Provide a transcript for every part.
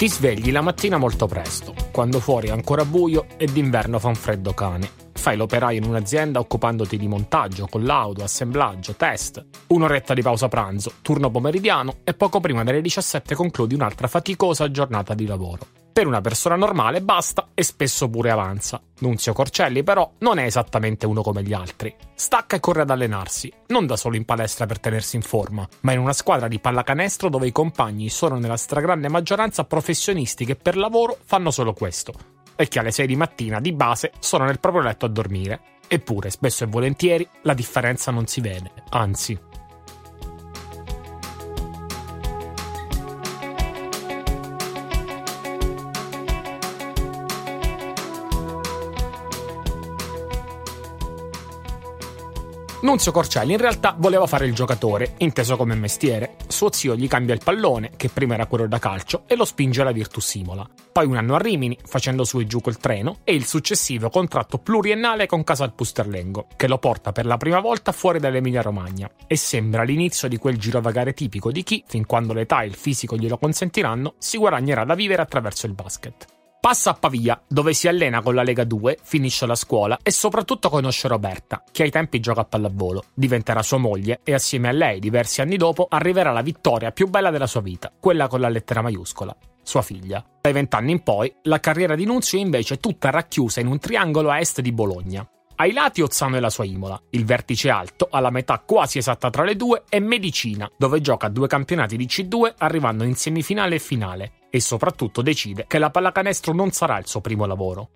Ti svegli la mattina molto presto, quando fuori è ancora buio e d'inverno fa un freddo cane. Fai l'operaio in un'azienda occupandoti di montaggio, collaudo, assemblaggio, test. Un'oretta di pausa pranzo, turno pomeridiano e poco prima delle 17 concludi un'altra faticosa giornata di lavoro. Per una persona normale basta e spesso pure avanza. Nunzio Corcelli però non è esattamente uno come gli altri. Stacca e corre ad allenarsi, non da solo in palestra per tenersi in forma, ma in una squadra di pallacanestro dove i compagni sono nella stragrande maggioranza professionisti che per lavoro fanno solo questo. E che alle 6 di mattina di base sono nel proprio letto a dormire. Eppure, spesso e volentieri, la differenza non si vede, anzi, Nunzio Corcelli in realtà voleva fare il giocatore, inteso come mestiere. Suo zio gli cambia il pallone, che prima era quello da calcio, e lo spinge alla Virtus Imola. Poi un anno a Rimini, facendo su e giù col treno, e il successivo contratto pluriennale con Casal Pusterlengo, che lo porta per la prima volta fuori dall'Emilia Romagna. E sembra l'inizio di quel girovagare tipico di chi, fin quando l'età e il fisico glielo consentiranno, si guadagnerà da vivere attraverso il basket. Passa a Pavia, dove si allena con la Lega 2, finisce la scuola e soprattutto conosce Roberta, che ai tempi gioca a pallavolo. Diventerà sua moglie e assieme a lei, diversi anni dopo, arriverà la vittoria più bella della sua vita, quella con la lettera maiuscola, sua figlia. Dai vent'anni in poi, la carriera di Nunzio è invece tutta racchiusa in un triangolo a est di Bologna. Ai lati Ozzano e la sua Imola, il vertice alto, alla metà quasi esatta tra le due, è Medicina, dove gioca due campionati di C2 arrivando in semifinale e finale, e soprattutto decide che la pallacanestro non sarà il suo primo lavoro.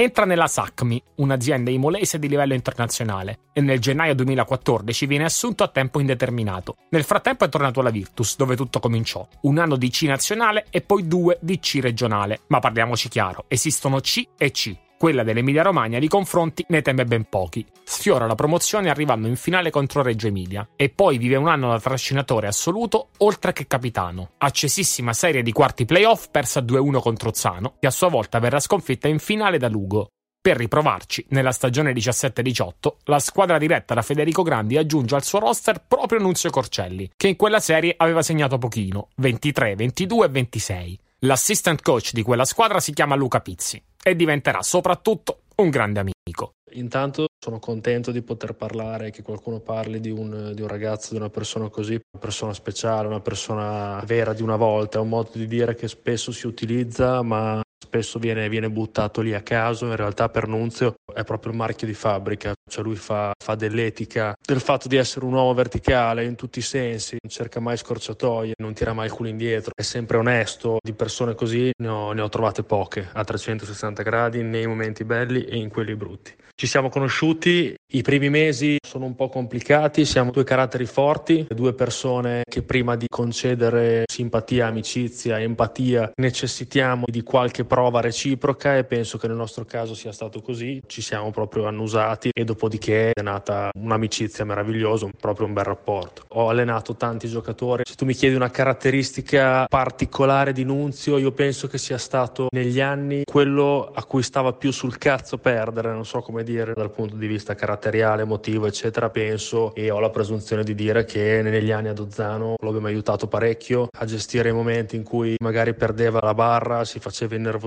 Entra nella SACMI, un'azienda imolese di livello internazionale, e nel gennaio 2014 viene assunto a tempo indeterminato. Nel frattempo è tornato alla Virtus, dove tutto cominciò. Un anno di C nazionale e poi due di C regionale. Ma parliamoci chiaro, esistono C e C. Quella dell'Emilia Romagna di confronti ne teme ben pochi. Sfiora la promozione arrivando in finale contro Reggio Emilia e poi vive un anno da trascinatore assoluto oltre che capitano. Accesissima serie di quarti playoff persa 2-1 contro Zano, che a sua volta verrà sconfitta in finale da Lugo. Per riprovarci, nella stagione 17-18, la squadra diretta da Federico Grandi aggiunge al suo roster proprio Nunzio Corcelli, che in quella serie aveva segnato pochino, 23, 22 e 26. L'assistant coach di quella squadra si chiama Luca Pizzi e diventerà soprattutto un grande amico. Intanto sono contento di poter parlare, che qualcuno parli di un, di un, ragazzo, di una persona così, una persona speciale, una persona vera di una volta, è un modo di dire che spesso si utilizza ma spesso viene, viene, buttato lì a caso, in realtà per Nunzio è proprio il marchio di fabbrica, cioè lui fa, fa, dell'etica, del fatto di essere un uomo verticale in tutti i sensi, non cerca mai scorciatoie, non tira mai il culo indietro, è sempre onesto, di persone così ne ho, ne ho trovate poche a 360 gradi nei momenti belli e in quelli brutti. Ci siamo conosciuti, i primi mesi sono un po' complicati, siamo due caratteri forti, due persone che prima di concedere simpatia, amicizia, empatia necessitiamo di qualche prova reciproca e penso che nel nostro caso sia stato così, ci siamo proprio annusati e dopodiché è nata un'amicizia meravigliosa, proprio un bel rapporto. Ho allenato tanti giocatori, se tu mi chiedi una caratteristica particolare di Nunzio, io penso che sia stato negli anni quello a cui stava più sul cazzo perdere, non so come dire dal punto di vista caratteriale, emotivo, eccetera, penso e ho la presunzione di dire che negli anni ad Ozzano lo abbiamo aiutato parecchio a gestire i momenti in cui magari perdeva la barra, si faceva innervosire.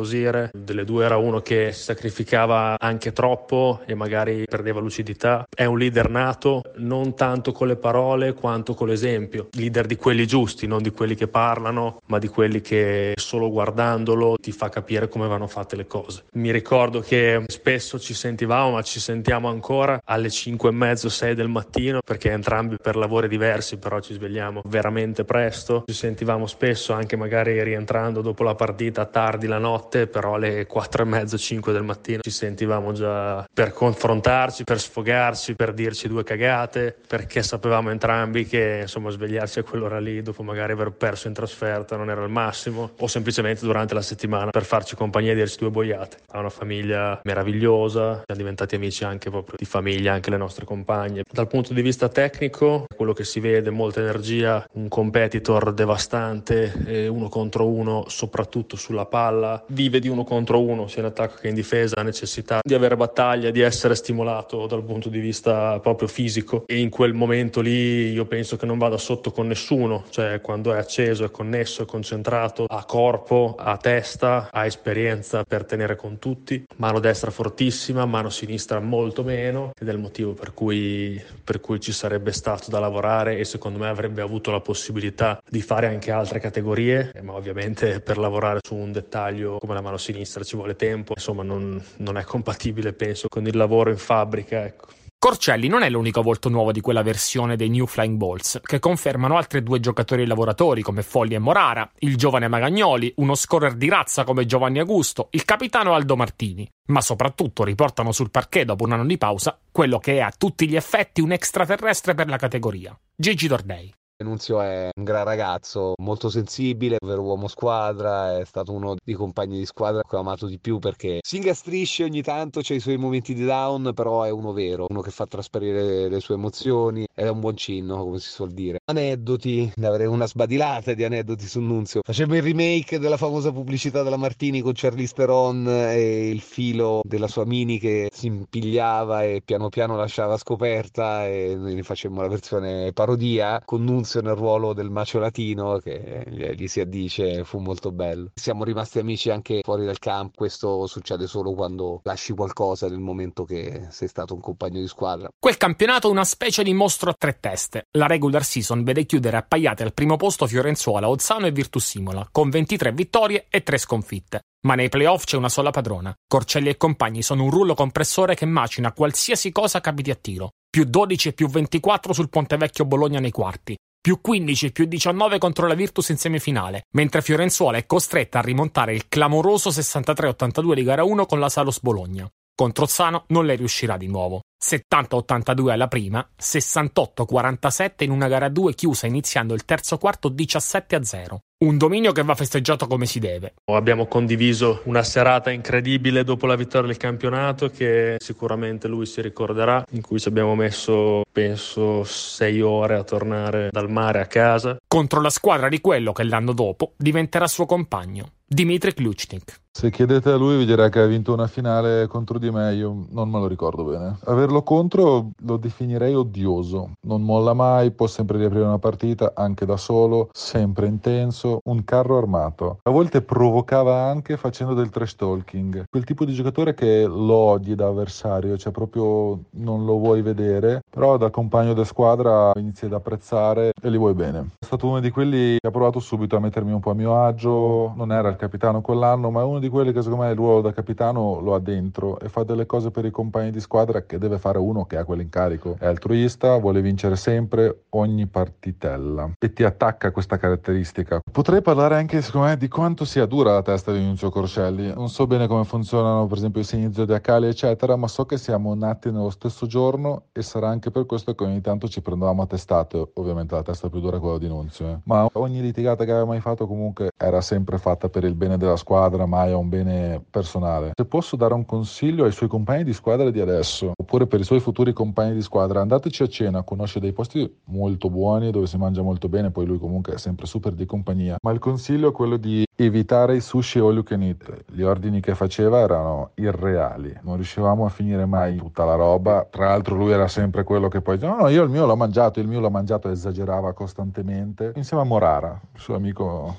Delle due era uno che si sacrificava anche troppo e magari perdeva lucidità. È un leader nato, non tanto con le parole quanto con l'esempio. Leader di quelli giusti, non di quelli che parlano, ma di quelli che solo guardandolo ti fa capire come vanno fatte le cose. Mi ricordo che spesso ci sentivamo ma ci sentiamo ancora alle 5 e mezzo, 6 del mattino, perché entrambi per lavori diversi, però ci svegliamo veramente presto. Ci sentivamo spesso anche magari rientrando dopo la partita tardi la notte, però alle 4 e mezzo, 5 del mattino ci sentivamo già per confrontarci, per sfogarci, per dirci due cagate, perché sapevamo entrambi che insomma svegliarsi a quell'ora lì dopo magari aver perso in trasferta non era il massimo, o semplicemente durante la settimana per farci compagnia e dirci due boiate. Ha una famiglia meravigliosa, siamo diventati amici anche proprio di famiglia, anche le nostre compagne. Dal punto di vista tecnico, quello che si vede, molta energia, un competitor devastante, uno contro uno, soprattutto sulla palla, vive di uno contro uno, sia in attacco che in difesa, ha necessità di avere battaglia, di essere stimolato dal punto di vista proprio fisico. E in quel momento lì io penso che non vada sotto con nessuno, cioè quando è acceso, è connesso, è concentrato, ha corpo, ha testa, ha esperienza per tenere con tutti, mano destra fortissima, mano sinistra molto meno ed è il motivo per cui, per cui ci sarebbe stato da lavorare e secondo me avrebbe avuto la possibilità di fare anche altre categorie, ma ovviamente per lavorare su un dettaglio come la mano sinistra ci vuole tempo, insomma non, non è compatibile penso con il lavoro in fabbrica. Ecco. Corcelli non è l'unico volto nuovo di quella versione dei New Flying Balls, che confermano altri due giocatori lavoratori come Folli e Morara, il giovane Magagnoli, uno scorer di razza come Giovanni Augusto, il capitano Aldo Martini, ma soprattutto riportano sul parquet dopo un anno di pausa quello che è a tutti gli effetti un extraterrestre per la categoria, Gigi Dordei. Nunzio è un gran ragazzo, molto sensibile, vero uomo squadra, è stato uno dei compagni di squadra che ho amato di più perché si ingastrisce ogni tanto, c'è i suoi momenti di down, però è uno vero, uno che fa trasparire le sue emozioni, è un buon cinno, come si suol dire. Aneddoti, ne avrei una sbadilata di aneddoti su Nunzio. Faceva il remake della famosa pubblicità della Martini con Charlize Theron e il filo della sua mini che si impigliava e piano piano lasciava scoperta e noi ne facemmo la versione parodia con Nunzio Fabrizio nel ruolo del macio latino che gli si addice fu molto bello. Siamo rimasti amici anche fuori dal campo, questo succede solo quando lasci qualcosa nel momento che sei stato un compagno di squadra. Quel campionato una specie di mostro a tre teste. La regular season vede chiudere appaiate al primo posto Fiorenzuola, Ozzano e Virtus Simola, con 23 vittorie e 3 sconfitte. Ma nei playoff c'è una sola padrona. Corcelli e compagni sono un rullo compressore che macina qualsiasi cosa capiti a tiro. Più 12 e più 24 sul Ponte Vecchio Bologna nei quarti più 15 e più 19 contro la Virtus in semifinale, mentre Fiorenzuola è costretta a rimontare il clamoroso 63-82 di gara 1 con la Salos Bologna. Contro Zano non le riuscirà di nuovo. 70-82 alla prima, 68-47 in una gara 2 chiusa iniziando il terzo quarto 17-0. Un dominio che va festeggiato come si deve. Abbiamo condiviso una serata incredibile dopo la vittoria del campionato che sicuramente lui si ricorderà, in cui ci abbiamo messo, penso, sei ore a tornare dal mare a casa. Contro la squadra di quello che l'anno dopo diventerà suo compagno, Dimitri Kluchnik. Se chiedete a lui vi dirà che ha vinto una finale contro di me, io non me lo ricordo bene. Averlo contro lo definirei odioso. Non molla mai, può sempre riaprire una partita, anche da solo, sempre intenso, un carro armato. A volte provocava anche facendo del trash talking. Quel tipo di giocatore che lo odi da avversario, cioè proprio non lo vuoi vedere, però da compagno di squadra inizi ad apprezzare e li vuoi bene. È stato uno di quelli che ha provato subito a mettermi un po' a mio agio, non era il capitano quell'anno, ma è uno di quelli che secondo me il ruolo da capitano lo ha dentro e fa delle cose per i compagni di squadra che deve fare uno che ha quell'incarico. È altruista, vuole vincere sempre ogni partitella e ti attacca questa caratteristica. Potrei parlare anche secondo me di quanto sia dura la testa di Nunzio Corcelli. Non so bene come funzionano per esempio i segni zodiacali eccetera, ma so che siamo nati nello stesso giorno e sarà anche per questo che ogni tanto ci prendevamo a testate. Ovviamente la testa più dura è quella di Nunzio, eh. ma ogni litigata che aveva mai fatto comunque era sempre fatta per il bene della squadra, mai a un bene personale. Se posso dare un consiglio ai suoi compagni di squadra di adesso, oppure per i suoi futuri compagni di squadra, andateci a cena, conosce dei posti molto buoni dove si mangia molto bene, poi lui comunque è sempre super di compagnia. Ma il consiglio è quello di evitare i sushi all you can eat. Gli ordini che faceva erano irreali, non riuscivamo a finire mai tutta la roba. Tra l'altro lui era sempre quello che poi no, no, io il mio l'ho mangiato, il mio l'ho mangiato, esagerava costantemente. Insieme a Morara, il suo amico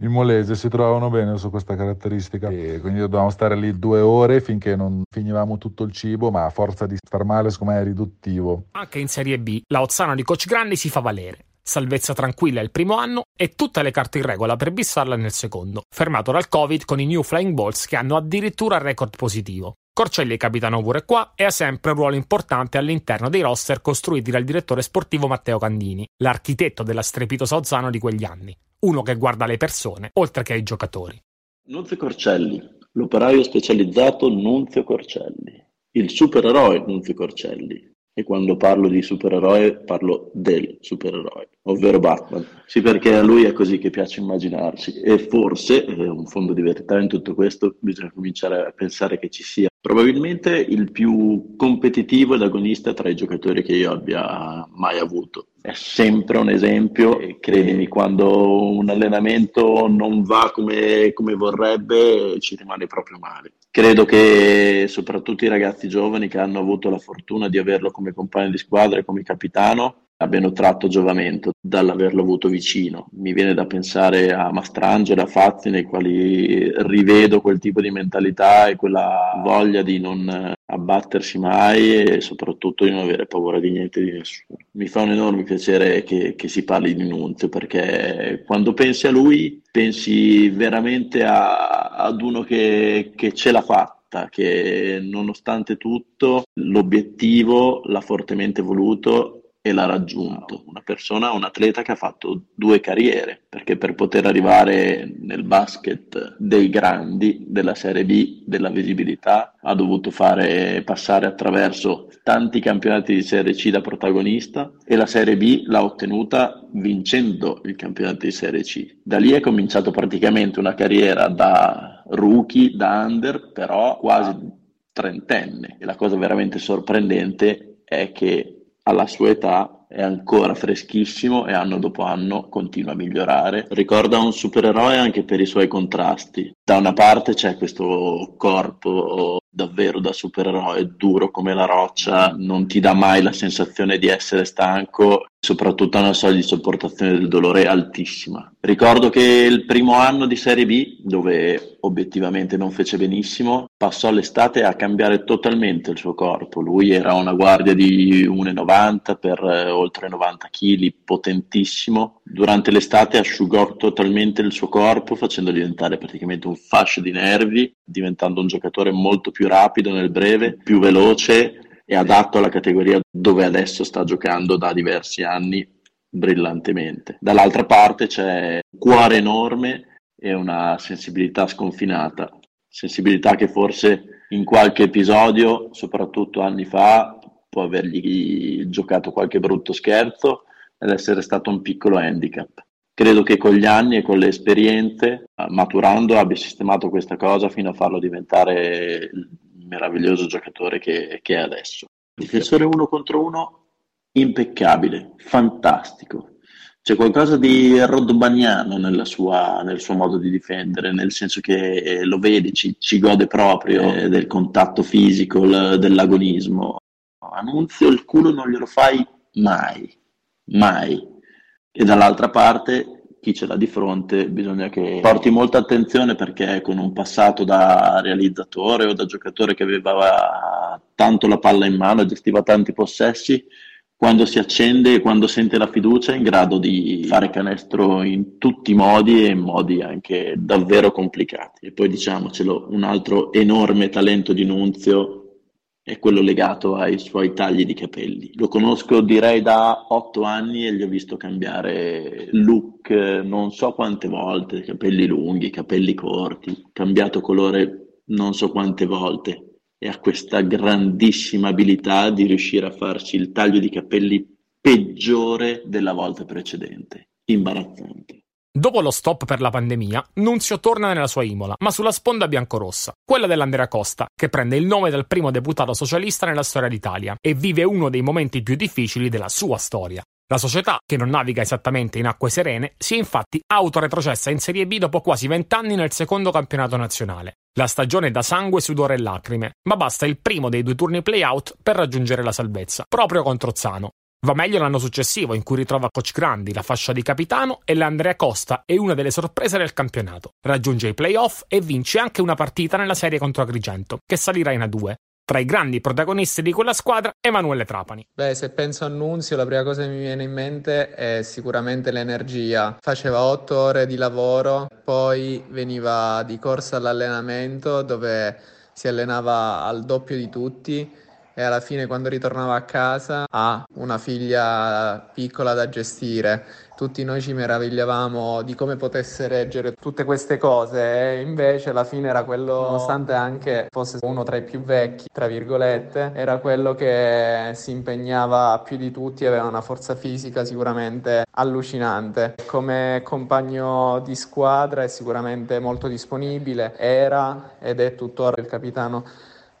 il Molese si trovavano bene su questa caratteristica. E quindi dovevamo stare lì due ore finché non finivamo tutto il cibo ma a forza di star male secondo me è riduttivo. Anche in Serie B la Ozzana di Coach Grandi si fa valere. Salvezza tranquilla il primo anno e tutte le carte in regola per bissarla nel secondo, fermato dal Covid con i New Flying Balls che hanno addirittura record positivo. Corcelli è capitano pure qua e ha sempre un ruolo importante all'interno dei roster costruiti dal direttore sportivo Matteo Candini, l'architetto della strepitosa Ozzano di quegli anni uno che guarda le persone oltre che ai giocatori. Nunzio Corcelli, l'operaio specializzato Nunzio Corcelli, il supereroe Nunzio Corcelli, e quando parlo di supereroe parlo del supereroe, ovvero Batman. Sì, perché a lui è così che piace immaginarsi e forse, eh, un fondo di verità in tutto questo, bisogna cominciare a pensare che ci sia probabilmente il più competitivo ed agonista tra i giocatori che io abbia mai avuto. È sempre un esempio e credimi, quando un allenamento non va come, come vorrebbe ci rimane proprio male. Credo che soprattutto i ragazzi giovani che hanno avuto la fortuna di averlo come compagno di squadra e come capitano abbiano tratto giovamento dall'averlo avuto vicino. Mi viene da pensare a Mastrangelo, a Fazzi, nei quali rivedo quel tipo di mentalità e quella voglia di non abbattersi mai e soprattutto di non avere paura di niente di nessuno. Mi fa un enorme piacere che, che si parli di Nunzio perché quando pensi a lui pensi veramente a, ad uno che, che ce l'ha fatta che nonostante tutto l'obiettivo l'ha fortemente voluto e l'ha raggiunto. Una persona, un atleta che ha fatto due carriere, perché per poter arrivare nel basket dei grandi, della Serie B, della visibilità, ha dovuto fare, passare attraverso tanti campionati di Serie C da protagonista e la Serie B l'ha ottenuta vincendo il campionato di Serie C. Da lì è cominciato praticamente una carriera da rookie, da under, però quasi trentenne. E la cosa veramente sorprendente è che alla sua età è ancora freschissimo e anno dopo anno continua a migliorare. Ricorda un supereroe anche per i suoi contrasti. Da una parte c'è questo corpo davvero da supereroe, duro come la roccia, non ti dà mai la sensazione di essere stanco, soprattutto ha una soglia di sopportazione del dolore altissima. Ricordo che il primo anno di Serie B, dove obiettivamente non fece benissimo, passò l'estate a cambiare totalmente il suo corpo. Lui era una guardia di 1,90 per eh, oltre 90 kg, potentissimo. Durante l'estate asciugò totalmente il suo corpo, facendo diventare praticamente un fascio di nervi, diventando un giocatore molto più rapido nel breve, più veloce e adatto alla categoria dove adesso sta giocando da diversi anni brillantemente. Dall'altra parte c'è un cuore enorme e una sensibilità sconfinata, sensibilità che forse in qualche episodio, soprattutto anni fa, può avergli giocato qualche brutto scherzo ed essere stato un piccolo handicap. Credo che con gli anni e con le esperienze, maturando, abbia sistemato questa cosa fino a farlo diventare il meraviglioso giocatore che, che è adesso. Difensore uno contro uno, impeccabile, fantastico. C'è qualcosa di rodbaniano nel suo modo di difendere, nel senso che lo vedi, ci, ci gode proprio eh, del contatto fisico, l, dell'agonismo. Annunzio il culo non glielo fai mai, mai. E dall'altra parte chi ce l'ha di fronte bisogna che porti molta attenzione perché con un passato da realizzatore o da giocatore che aveva tanto la palla in mano gestiva tanti possessi, quando si accende e quando sente la fiducia è in grado di fare canestro in tutti i modi e in modi anche davvero complicati. E poi diciamocelo, un altro enorme talento di Nunzio è quello legato ai suoi tagli di capelli. Lo conosco direi da otto anni e gli ho visto cambiare look non so quante volte, capelli lunghi, capelli corti, cambiato colore non so quante volte e ha questa grandissima abilità di riuscire a farci il taglio di capelli peggiore della volta precedente. Imbarazzante. Dopo lo stop per la pandemia, Nunzio torna nella sua Imola, ma sulla sponda biancorossa, quella dell'Andrea Costa, che prende il nome del primo deputato socialista nella storia d'Italia e vive uno dei momenti più difficili della sua storia. La società, che non naviga esattamente in acque serene, si è infatti autoretrocessa in Serie B dopo quasi vent'anni nel secondo campionato nazionale. La stagione è da sangue, sudore e lacrime, ma basta il primo dei due turni play-out per raggiungere la salvezza, proprio contro Zano. Va meglio l'anno successivo, in cui ritrova Coach Grandi, la fascia di capitano, e l'Andrea Costa è una delle sorprese del campionato. Raggiunge i playoff e vince anche una partita nella serie contro Agrigento, che salirà in A2. Tra i grandi protagonisti di quella squadra, Emanuele Trapani. Beh, se penso a Nunzio, la prima cosa che mi viene in mente è sicuramente l'energia. Faceva otto ore di lavoro, poi veniva di corsa all'allenamento dove si allenava al doppio di tutti e alla fine quando ritornava a casa ha una figlia piccola da gestire. Tutti noi ci meravigliavamo di come potesse reggere tutte queste cose e invece alla fine era quello, nonostante anche fosse uno tra i più vecchi, tra virgolette, era quello che si impegnava più di tutti, aveva una forza fisica sicuramente allucinante. Come compagno di squadra è sicuramente molto disponibile, era ed è tuttora il capitano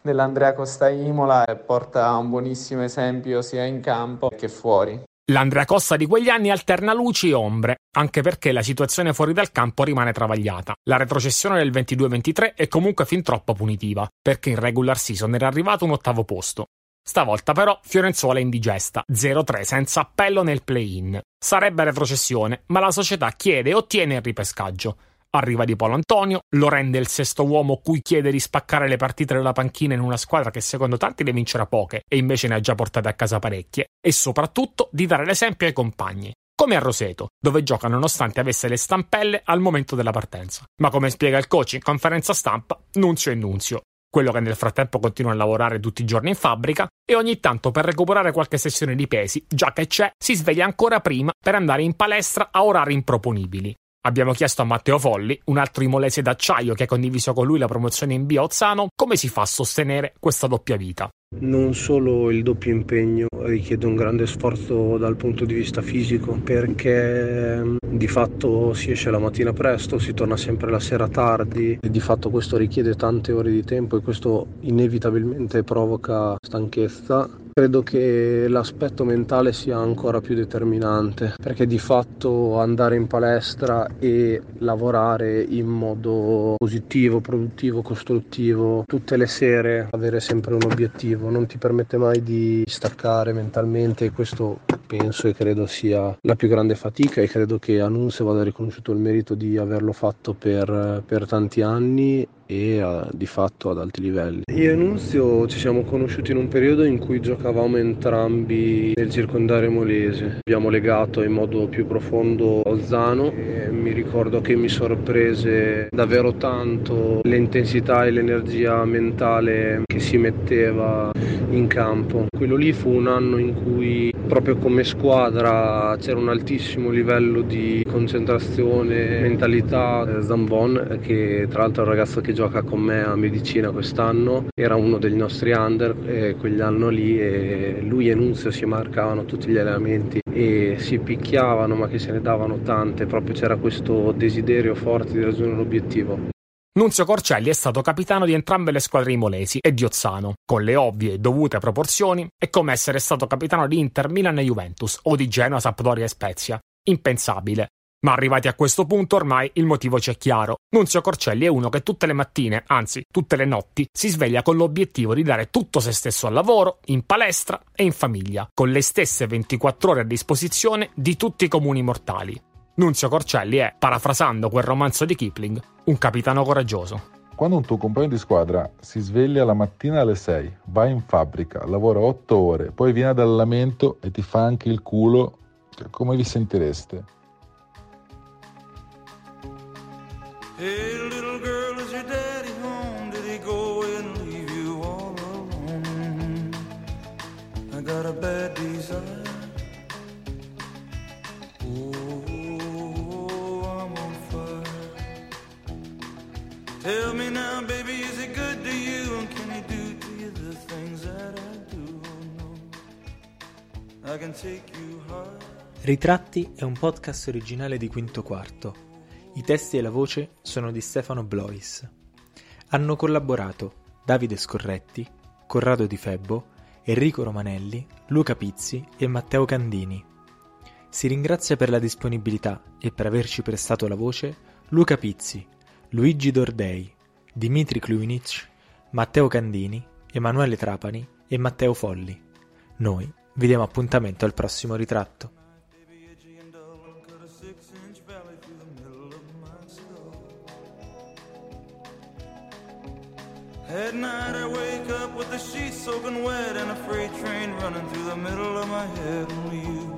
dell'Andrea Costa Imola e porta un buonissimo esempio sia in campo che fuori. L'Andrea Costa di quegli anni alterna luci e ombre, anche perché la situazione fuori dal campo rimane travagliata. La retrocessione del 22-23 è comunque fin troppo punitiva, perché in regular season era arrivato un ottavo posto. Stavolta però Fiorenzuola è indigesta, 0-3 senza appello nel play-in. Sarebbe retrocessione, ma la società chiede e ottiene il ripescaggio. Arriva Di Polo Antonio, lo rende il sesto uomo cui chiede di spaccare le partite della panchina in una squadra che secondo tanti ne vincerà poche e invece ne ha già portate a casa parecchie, e soprattutto di dare l'esempio ai compagni. Come a Roseto, dove gioca nonostante avesse le stampelle al momento della partenza. Ma come spiega il coach in conferenza stampa, Nunzio è Nunzio, quello che nel frattempo continua a lavorare tutti i giorni in fabbrica e ogni tanto per recuperare qualche sessione di pesi, già che c'è, si sveglia ancora prima per andare in palestra a orari improponibili. Abbiamo chiesto a Matteo Folli, un altro imolese d'acciaio che ha condiviso con lui la promozione in Bio Ozzano, come si fa a sostenere questa doppia vita. Non solo il doppio impegno richiede un grande sforzo dal punto di vista fisico perché di fatto si esce la mattina presto, si torna sempre la sera tardi e di fatto questo richiede tante ore di tempo e questo inevitabilmente provoca stanchezza Credo che l'aspetto mentale sia ancora più determinante perché di fatto andare in palestra e lavorare in modo positivo, produttivo, costruttivo tutte le sere, avere sempre un obiettivo, non ti permette mai di staccare mentalmente e questo penso e credo sia la più grande fatica e credo che a Nunze vada riconosciuto il merito di averlo fatto per, per tanti anni e a, di fatto ad alti livelli. Io e Nunzio ci siamo conosciuti in un periodo in cui giocavamo entrambi nel circondario molese. Abbiamo legato in modo più profondo Ozzano e mi ricordo che mi sorprese davvero tanto l'intensità e l'energia mentale che si metteva in campo. Quello lì fu un anno in cui proprio come squadra c'era un altissimo livello di concentrazione, mentalità. Zambon, che tra l'altro è un ragazzo che gioca con me a medicina quest'anno, era uno dei nostri under eh, quell'anno lì e lui e Nunzio si marcavano tutti gli allenamenti e si picchiavano ma che se ne davano tante, proprio c'era questo desiderio forte di raggiungere l'obiettivo. Nunzio Corcelli è stato capitano di entrambe le squadre imolesi e di Ozzano, con le ovvie e dovute proporzioni, è come essere stato capitano di Inter, Milan e Juventus o di Genoa, Sampdoria e Spezia. Impensabile. Ma arrivati a questo punto ormai il motivo ci è chiaro. Nunzio Corcelli è uno che tutte le mattine, anzi tutte le notti, si sveglia con l'obiettivo di dare tutto se stesso al lavoro, in palestra e in famiglia, con le stesse 24 ore a disposizione di tutti i comuni mortali. Nunzio Corcelli è, parafrasando quel romanzo di Kipling, un capitano coraggioso. Quando un tuo compagno di squadra si sveglia la mattina alle 6, va in fabbrica, lavora 8 ore, poi viene dall'allenamento e ti fa anche il culo, come vi sentireste? Got a bad desire. Oh, I'm on fire. Tell me now, baby, is it good to you? And can he do to you the things that I do? No, I can take you high. Ritratti è un podcast originale di Quinto Quarto i testi e la voce sono di Stefano Blois. Hanno collaborato Davide Scorretti, Corrado Di Febbo, Enrico Romanelli, Luca Pizzi e Matteo Candini. Si ringrazia per la disponibilità e per averci prestato la voce Luca Pizzi, Luigi Dordei, Dimitri Klunic, Matteo Candini, Emanuele Trapani e Matteo Folli. Noi vi diamo appuntamento al prossimo ritratto. At night I wake up with the sheets soaking wet and a freight train running through the middle of my head. Only you